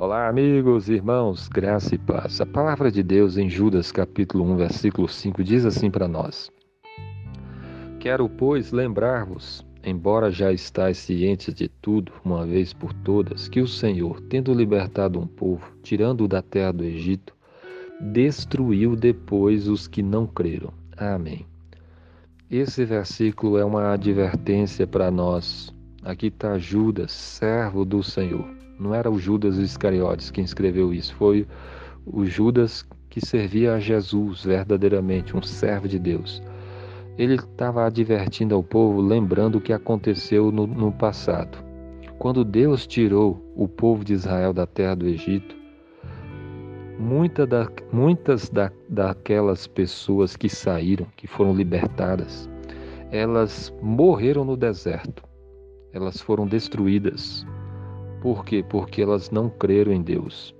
Olá, amigos, irmãos, graça e paz. A palavra de Deus em Judas, capítulo 1, versículo 5, diz assim para nós: Quero, pois, lembrar-vos, embora já estáis cientes de tudo, uma vez por todas, que o Senhor, tendo libertado um povo, tirando-o da terra do Egito, destruiu depois os que não creram. Amém. Esse versículo é uma advertência para nós. Aqui está Judas, servo do Senhor não era o Judas Iscariotes quem escreveu isso, foi o Judas que servia a Jesus verdadeiramente, um servo de Deus. Ele estava advertindo ao povo, lembrando o que aconteceu no, no passado. Quando Deus tirou o povo de Israel da terra do Egito, muita da, muitas da, daquelas pessoas que saíram, que foram libertadas, elas morreram no deserto, elas foram destruídas, por quê? Porque elas não creram em Deus.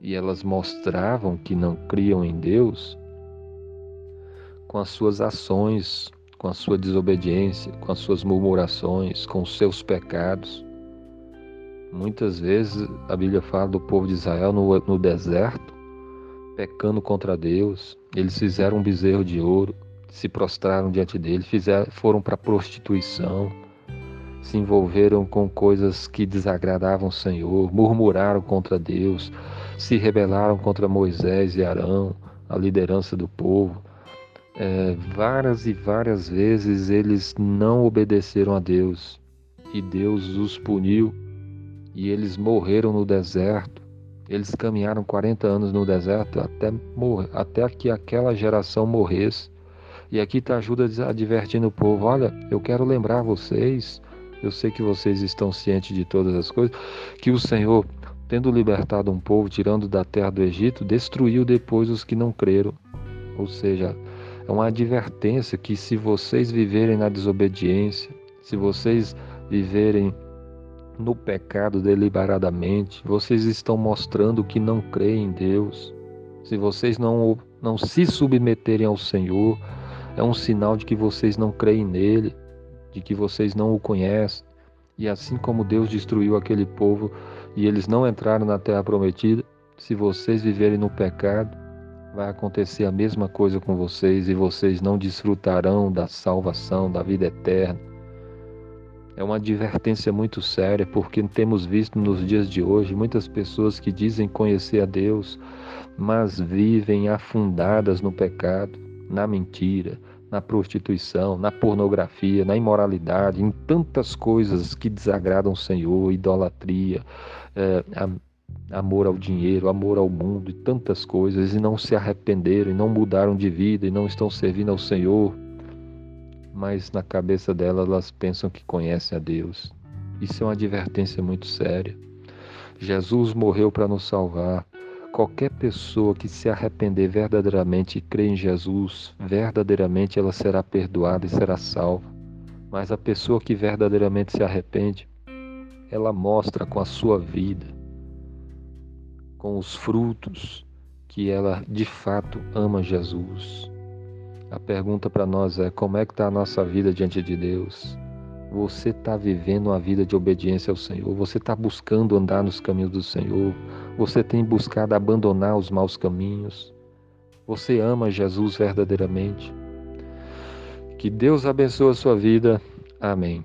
E elas mostravam que não criam em Deus com as suas ações, com a sua desobediência, com as suas murmurações, com os seus pecados. Muitas vezes a Bíblia fala do povo de Israel no, no deserto, pecando contra Deus. Eles fizeram um bezerro de ouro, se prostraram diante dele, fizeram, foram para a prostituição se envolveram com coisas que desagradavam o Senhor, murmuraram contra Deus, se rebelaram contra Moisés e Arão, a liderança do povo. É, várias e várias vezes eles não obedeceram a Deus e Deus os puniu e eles morreram no deserto. Eles caminharam 40 anos no deserto até, morrer, até que aquela geração morresse. E aqui está Judas advertindo o povo: olha, eu quero lembrar vocês eu sei que vocês estão cientes de todas as coisas, que o Senhor, tendo libertado um povo, tirando da terra do Egito, destruiu depois os que não creram. Ou seja, é uma advertência que se vocês viverem na desobediência, se vocês viverem no pecado deliberadamente, vocês estão mostrando que não creem em Deus. Se vocês não, não se submeterem ao Senhor, é um sinal de que vocês não creem nele de que vocês não o conhecem. E assim como Deus destruiu aquele povo e eles não entraram na terra prometida, se vocês viverem no pecado, vai acontecer a mesma coisa com vocês e vocês não desfrutarão da salvação, da vida eterna. É uma advertência muito séria, porque temos visto nos dias de hoje muitas pessoas que dizem conhecer a Deus, mas vivem afundadas no pecado, na mentira, na prostituição, na pornografia, na imoralidade, em tantas coisas que desagradam o Senhor, idolatria, é, amor ao dinheiro, amor ao mundo e tantas coisas, e não se arrependeram, e não mudaram de vida, e não estão servindo ao Senhor, mas na cabeça delas elas pensam que conhecem a Deus. Isso é uma advertência muito séria. Jesus morreu para nos salvar. Qualquer pessoa que se arrepender verdadeiramente e crer em Jesus, verdadeiramente ela será perdoada e será salva. Mas a pessoa que verdadeiramente se arrepende, ela mostra com a sua vida, com os frutos, que ela de fato ama Jesus. A pergunta para nós é: como é que está a nossa vida diante de Deus? Você está vivendo uma vida de obediência ao Senhor? Você está buscando andar nos caminhos do Senhor? Você tem buscado abandonar os maus caminhos? Você ama Jesus verdadeiramente? Que Deus abençoe a sua vida. Amém.